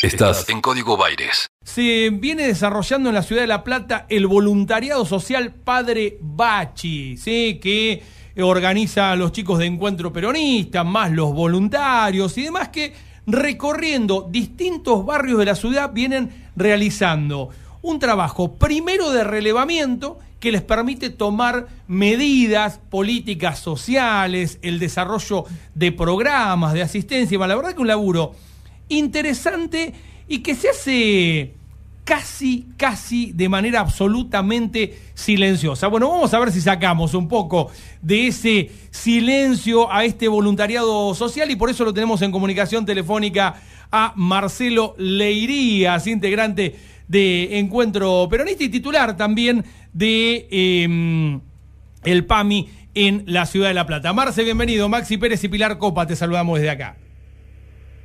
Estás en Código Baires. Se viene desarrollando en la ciudad de La Plata el voluntariado social Padre Bachi, ¿sí? que organiza a los chicos de Encuentro Peronista, más los voluntarios y demás que recorriendo distintos barrios de la ciudad vienen realizando un trabajo primero de relevamiento que les permite tomar medidas políticas sociales, el desarrollo de programas de asistencia. La verdad que un laburo interesante y que se hace casi, casi de manera absolutamente silenciosa. Bueno, vamos a ver si sacamos un poco de ese silencio a este voluntariado social y por eso lo tenemos en comunicación telefónica a Marcelo Leirías, integrante de Encuentro Peronista y titular también de em, el PAMI en la ciudad de La Plata. Marce, bienvenido. Maxi Pérez y Pilar Copa, te saludamos desde acá.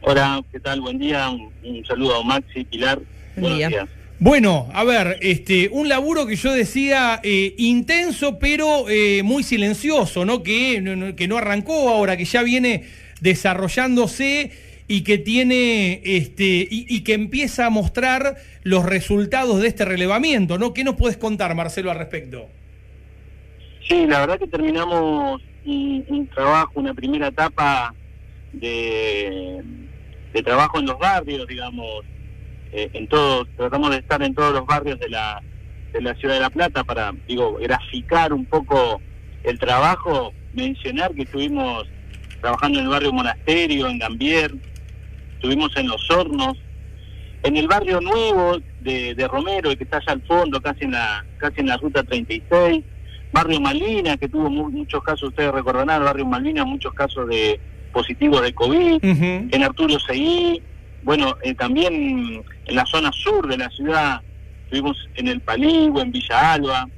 Hola, ¿qué tal? Buen día. Un, saludo a Maxi, Pilar. Buen día. Bueno, a ver, este, un laburo que yo decía eh, intenso, pero eh, muy silencioso, ¿no? Que, que no arrancó ahora, que ya viene desarrollándose y que tiene, este, y, y, que empieza a mostrar los resultados de este relevamiento, ¿no? ¿Qué nos puedes contar, Marcelo, al respecto? Sí, la verdad que terminamos un trabajo, una primera etapa de de trabajo en los barrios, digamos, eh, en todos, tratamos de estar en todos los barrios de la, de la ciudad de La Plata para, digo, graficar un poco el trabajo, mencionar que estuvimos trabajando en el barrio Monasterio, en Gambier, estuvimos en Los Hornos, en el barrio nuevo de, de Romero, que está allá al fondo, casi en la, casi en la ruta 36, barrio Malvina, que tuvo muchos casos, ustedes recordarán, el barrio Malvina, muchos casos de positivos de COVID, en Arturo Seguí, bueno, eh, también en la zona sur de la ciudad, estuvimos en el Paligo, en Villa Alba,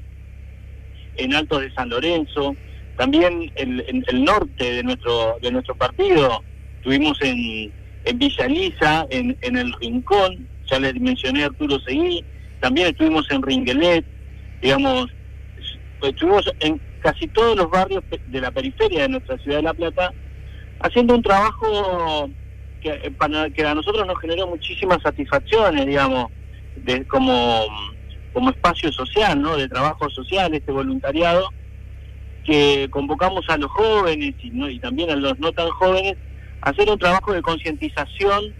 en Altos de San Lorenzo, también en, el norte de nuestro de nuestro partido, estuvimos en, en Villa Lisa, en, en el Rincón, ya les mencioné Arturo Seguí, también estuvimos en Ringuelet, digamos, estuvimos en casi todos los barrios de la periferia de nuestra ciudad de La Plata, haciendo un trabajo que, eh, para, que a nosotros nos generó muchísimas satisfacciones, digamos, de, como, como espacio social, ¿no? De trabajo social, este voluntariado, que convocamos a los jóvenes y, ¿no? y también a los no tan jóvenes a hacer un trabajo de concientización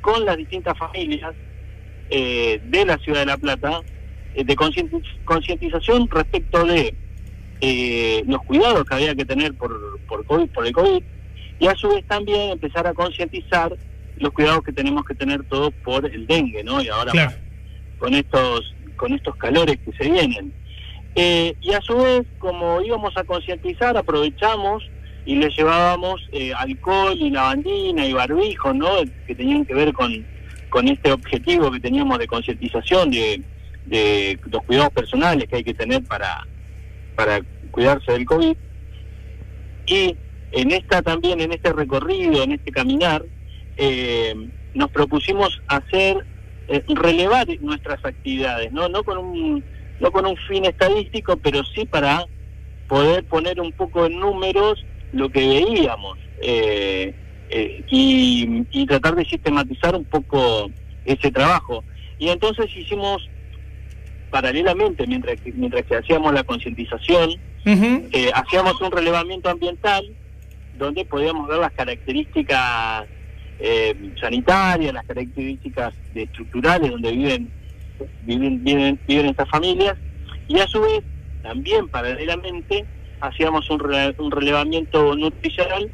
con las distintas familias eh, de la ciudad de La Plata, eh, de concientización respecto de los cuidados que había que tener por, por, COVID, por el COVID, y a su vez también empezar a concientizar los cuidados que tenemos que tener todos por el dengue, ¿no? Y ahora con estos con estos calores que se vienen. Eh, y a su vez, como íbamos a concientizar, aprovechamos y le llevábamos eh, alcohol y lavandina y barbijo, ¿no? Que tenían que ver con, con este objetivo que teníamos de concientización de, de los cuidados personales que hay que tener para, para cuidarse del COVID. Y en esta también, en este recorrido, en este caminar, eh, nos propusimos hacer, eh, relevar nuestras actividades, ¿no? No con un, no con un fin estadístico, pero sí para poder poner un poco en números lo que veíamos eh, y, y tratar de sistematizar un poco ese trabajo. Y entonces hicimos paralelamente, mientras que, mientras que hacíamos la concientización, hacíamos un relevamiento ambiental donde podíamos ver las características eh, sanitarias, las características estructurales donde viven, viven, viven, viven estas familias, y a su vez, también paralelamente, hacíamos un, un relevamiento nutricional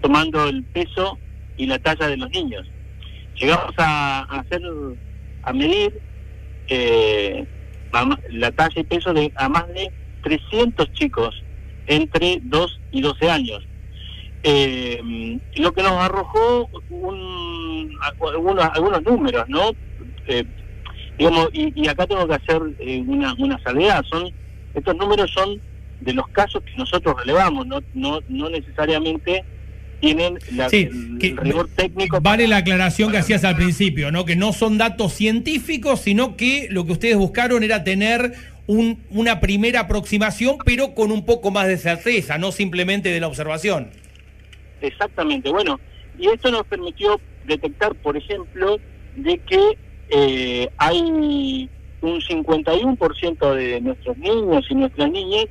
tomando el peso y la talla de los niños. Llegamos a, hacer, a medir eh, la talla y peso de a más de 300 chicos entre 2 y 12 años eh, lo que nos arrojó un, algunos, algunos números, ¿no? Eh, digamos, y, acá tengo que hacer eh, una, una salvedad, son, estos números son de los casos que nosotros relevamos, no, no, no necesariamente tienen la, el, rigor técnico. Vale la aclaración que hacías al principio, ¿no? Que no son datos científicos, sino que lo que ustedes buscaron era tener un, una primera aproximación, pero con un poco más de certeza, no simplemente de la observación. Exactamente, bueno, y esto nos permitió detectar, por ejemplo, de que eh, hay un 51% de nuestros niños y nuestras niñas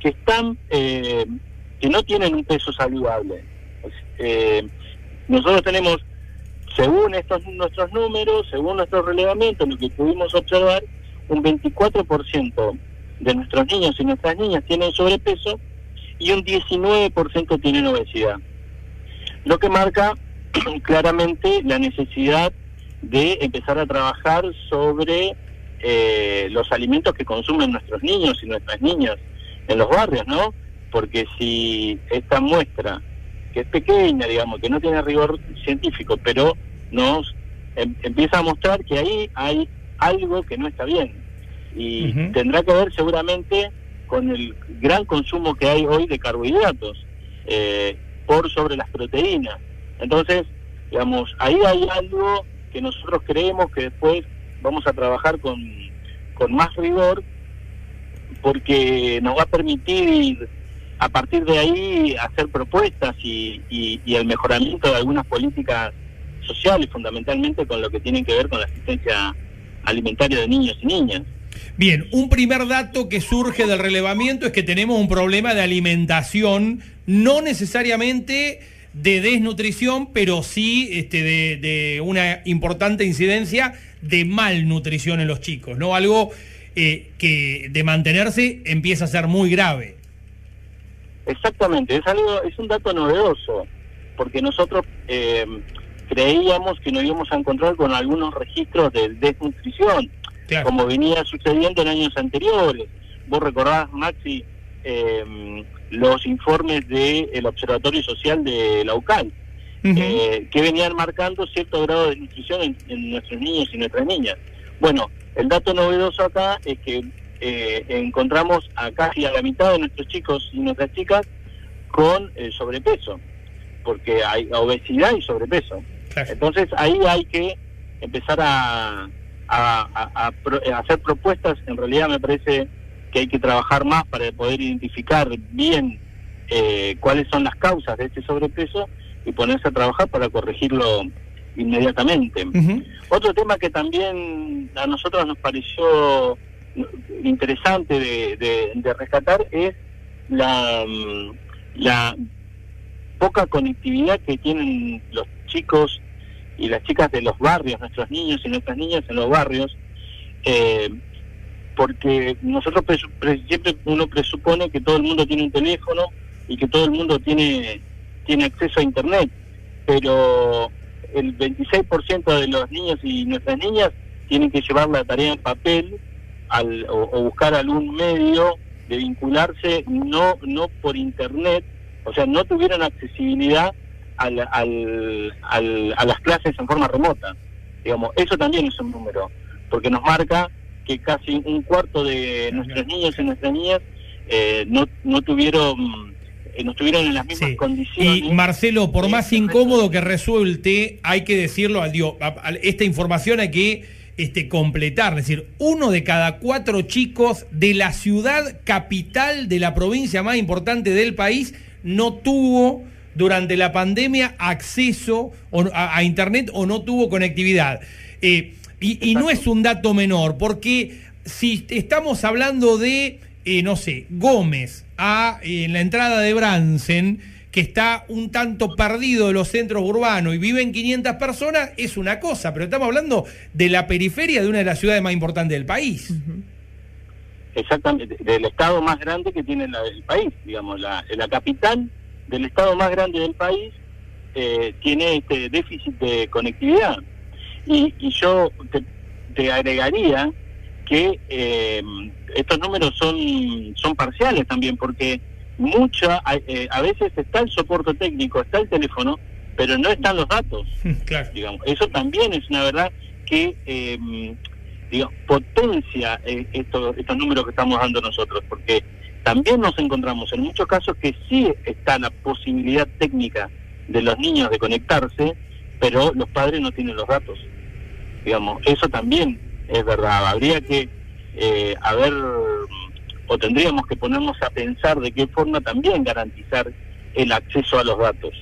que están eh, que no tienen un peso saludable. Eh, nosotros tenemos, según estos nuestros números, según nuestros relevamientos, lo que pudimos observar, un 24% de nuestros niños y nuestras niñas tienen sobrepeso y un 19% tienen obesidad. Lo que marca claramente la necesidad de empezar a trabajar sobre eh, los alimentos que consumen nuestros niños y nuestras niñas en los barrios, ¿no? Porque si esta muestra, que es pequeña, digamos, que no tiene rigor científico, pero nos em, empieza a mostrar que ahí hay algo que no está bien. Y tendrá que ver seguramente con el gran consumo que hay hoy de carbohidratos eh, por sobre las proteínas. Entonces, digamos, ahí hay algo que nosotros creemos que después vamos a trabajar con, con más rigor porque nos va a permitir a partir de ahí hacer propuestas y, y, el mejoramiento de algunas políticas sociales, fundamentalmente con lo que tienen que ver con la asistencia alimentaria de niños y niñas. Bien, un primer dato que surge del relevamiento es que tenemos un problema de alimentación, no necesariamente de desnutrición, pero sí este, de, una importante incidencia de malnutrición en los chicos, ¿no? Algo eh, que de mantenerse empieza a ser muy grave. Exactamente, es algo, es un dato novedoso, porque nosotros eh, creíamos que nos íbamos a encontrar con algunos registros de desnutrición, como venía sucediendo en años anteriores. Vos recordás, Maxi, eh, los informes del Observatorio Social de la UCAL, eh, que venían marcando cierto grado de nutrición en, nuestros niños y nuestras niñas. Bueno, el dato novedoso acá es que eh, encontramos a casi a la mitad de nuestros chicos y nuestras chicas con eh, sobrepeso, porque hay obesidad y sobrepeso. Entonces ahí hay que empezar a, a, hacer propuestas, en realidad me parece que hay que trabajar más para poder identificar bien eh, cuáles son las causas de este sobrepeso y ponerse a trabajar para corregirlo inmediatamente. Otro tema que también a nosotros nos pareció interesante de, rescatar es la, mm, la poca conectividad que tienen los chicos y las chicas de los barrios, nuestros niños y nuestras niñas en los barrios, eh, porque nosotros siempre uno presupone que todo el mundo tiene un teléfono y que todo el mundo tiene, tiene acceso a Internet, pero el 26% de los niños y nuestras niñas tienen que llevar la tarea en papel al, o, buscar algún medio de vincularse no no por internet, o sea, no tuvieron accesibilidad al, al, a las clases en forma remota. Digamos, eso también es un número, porque nos marca que casi un cuarto de nuestros niños y nuestras niñas eh, no, no tuvieron eh, no estuvieron en las mismas condiciones. Y Marcelo, por más incómodo que resulte, hay que decirlo, esta información hay que este, completar, es decir, uno de cada cuatro chicos de la ciudad capital de la provincia más importante del país no tuvo durante la pandemia acceso a, Internet o no tuvo conectividad. Eh, y, no es un dato menor, porque si estamos hablando de, eh, no sé, Gómez, a, en la entrada de Bransen, que está un tanto perdido de los centros urbanos y viven 500 personas, es una cosa, pero estamos hablando de la periferia de una de las ciudades más importantes del país. Exactamente, del estado más grande que tiene el país, digamos, la, la capital del estado más grande del país eh, tiene este déficit de conectividad. Y, yo te, agregaría que eh, estos números son, son parciales también, porque mucha, eh, a veces está el soporte técnico, está el teléfono, pero no están los datos. Claro. Digamos. Eso también es una verdad que eh, digamos, potencia eh, estos, estos números que estamos dando nosotros, porque también nos encontramos en muchos casos que sí está la posibilidad técnica de los niños de conectarse, pero los padres no tienen los datos. Digamos, eso también es verdad. Habría que eh, haber o tendríamos que ponernos a pensar de qué forma también garantizar el acceso a los datos.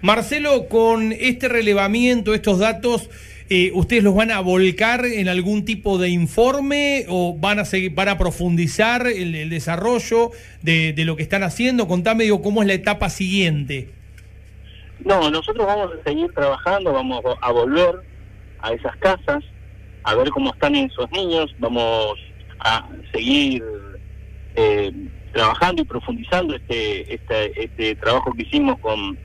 Marcelo, con este relevamiento, estos datos, eh, ¿ustedes los van a volcar en algún tipo de informe o van a seguir, van a profundizar el, desarrollo de, lo que están haciendo? Contame, digo, cómo es la etapa siguiente. No, nosotros vamos a seguir trabajando, vamos a volver a esas casas, a ver cómo están esos niños, vamos a seguir eh, trabajando y profundizando este, este, este trabajo que hicimos con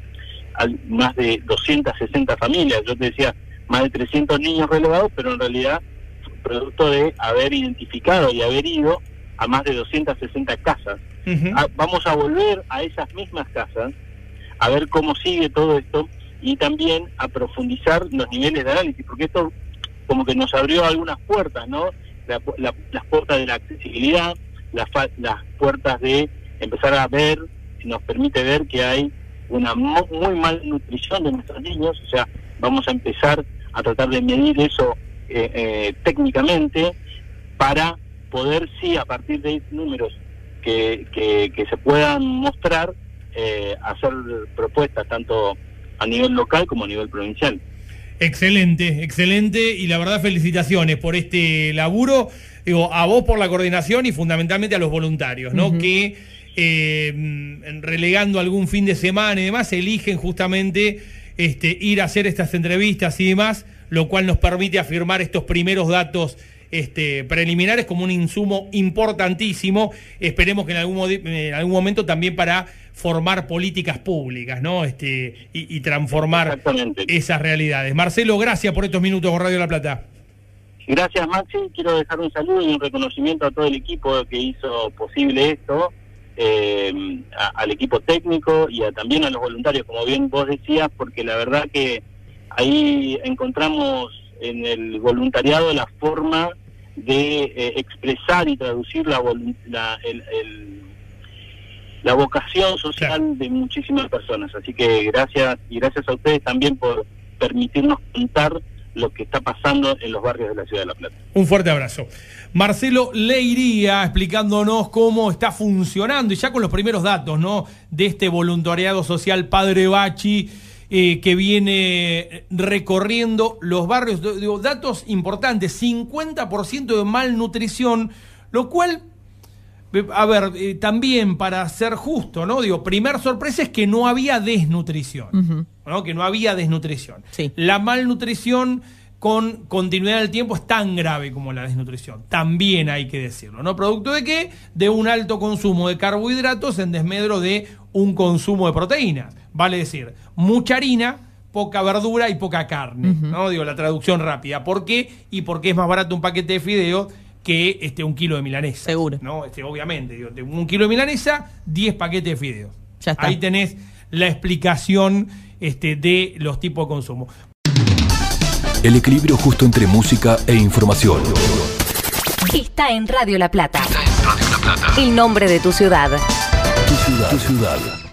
más de 260 familias. Yo te decía, más de 300 niños relevados, pero en realidad producto de haber identificado y haber ido a más de 260 casas. Ah, vamos a volver a esas mismas casas a ver cómo sigue todo esto y también a profundizar los niveles de análisis, porque esto como que nos abrió algunas puertas, ¿no? La la- las puertas de la accesibilidad, las, las puertas de empezar a ver, si nos permite ver que hay una mu- muy mal nutrición de nuestros niños, o sea, vamos a empezar a tratar de medir eso eh, eh, técnicamente para poder, sí, a partir de números que, que, que se puedan mostrar, eh, hacer propuestas tanto a nivel local como a nivel provincial. Excelente, excelente y la verdad felicitaciones por este laburo, digo, a vos por la coordinación y fundamentalmente a los voluntarios, ¿no? Que eh, relegando algún fin de semana y demás, eligen justamente este, ir a hacer estas entrevistas y demás, lo cual nos permite afirmar estos primeros datos este, preliminares como un insumo importantísimo. Esperemos que en algún, modi- en algún momento también para formar políticas públicas, ¿no? Este, y, y transformar esas realidades. Marcelo, gracias por estos minutos con Radio La Plata. Gracias Maxi, quiero dejar un saludo y un reconocimiento a todo el equipo que hizo posible esto, eh, a- al equipo técnico y a- también a los voluntarios, como bien vos decías, porque la verdad que ahí encontramos en el voluntariado la forma de eh, expresar y traducir la, la, el- el- la vocación social Claro. de muchísimas personas. Así que gracias y gracias a ustedes también por permitirnos contar lo que está pasando en los barrios de la ciudad de La Plata. Un fuerte abrazo. Marcelo Leiría explicándonos cómo está funcionando y ya con los primeros datos, ¿no? De este voluntariado social Padre Bachi eh, que viene recorriendo los barrios. Digo, datos importantes: 50% de malnutrición, lo cual A ver, eh, también para ser justo, ¿no? Digo, primer sorpresa es que no había desnutrición. ¿no? Que no había desnutrición. Sí. La malnutrición con continuidad del tiempo es tan grave como la desnutrición. También hay que decirlo, ¿no? ¿Producto de qué? De un alto consumo de carbohidratos en desmedro de un consumo de proteínas. Vale decir, mucha harina, poca verdura y poca carne, ¿no? Digo, la traducción rápida. ¿Por qué? Y porque es más barato un paquete de fideo que este, un kilo de milanesa. Seguro. ¿no? Este, obviamente, digo, un kilo de milanesa, 10 paquetes de fideos. Ya está. Ahí tenés la explicación este, de los tipos de consumo. El equilibrio justo entre música e información. Está en Radio La Plata. Está en Radio La Plata. El nombre de tu ciudad. Tu ciudad. Tu ciudad.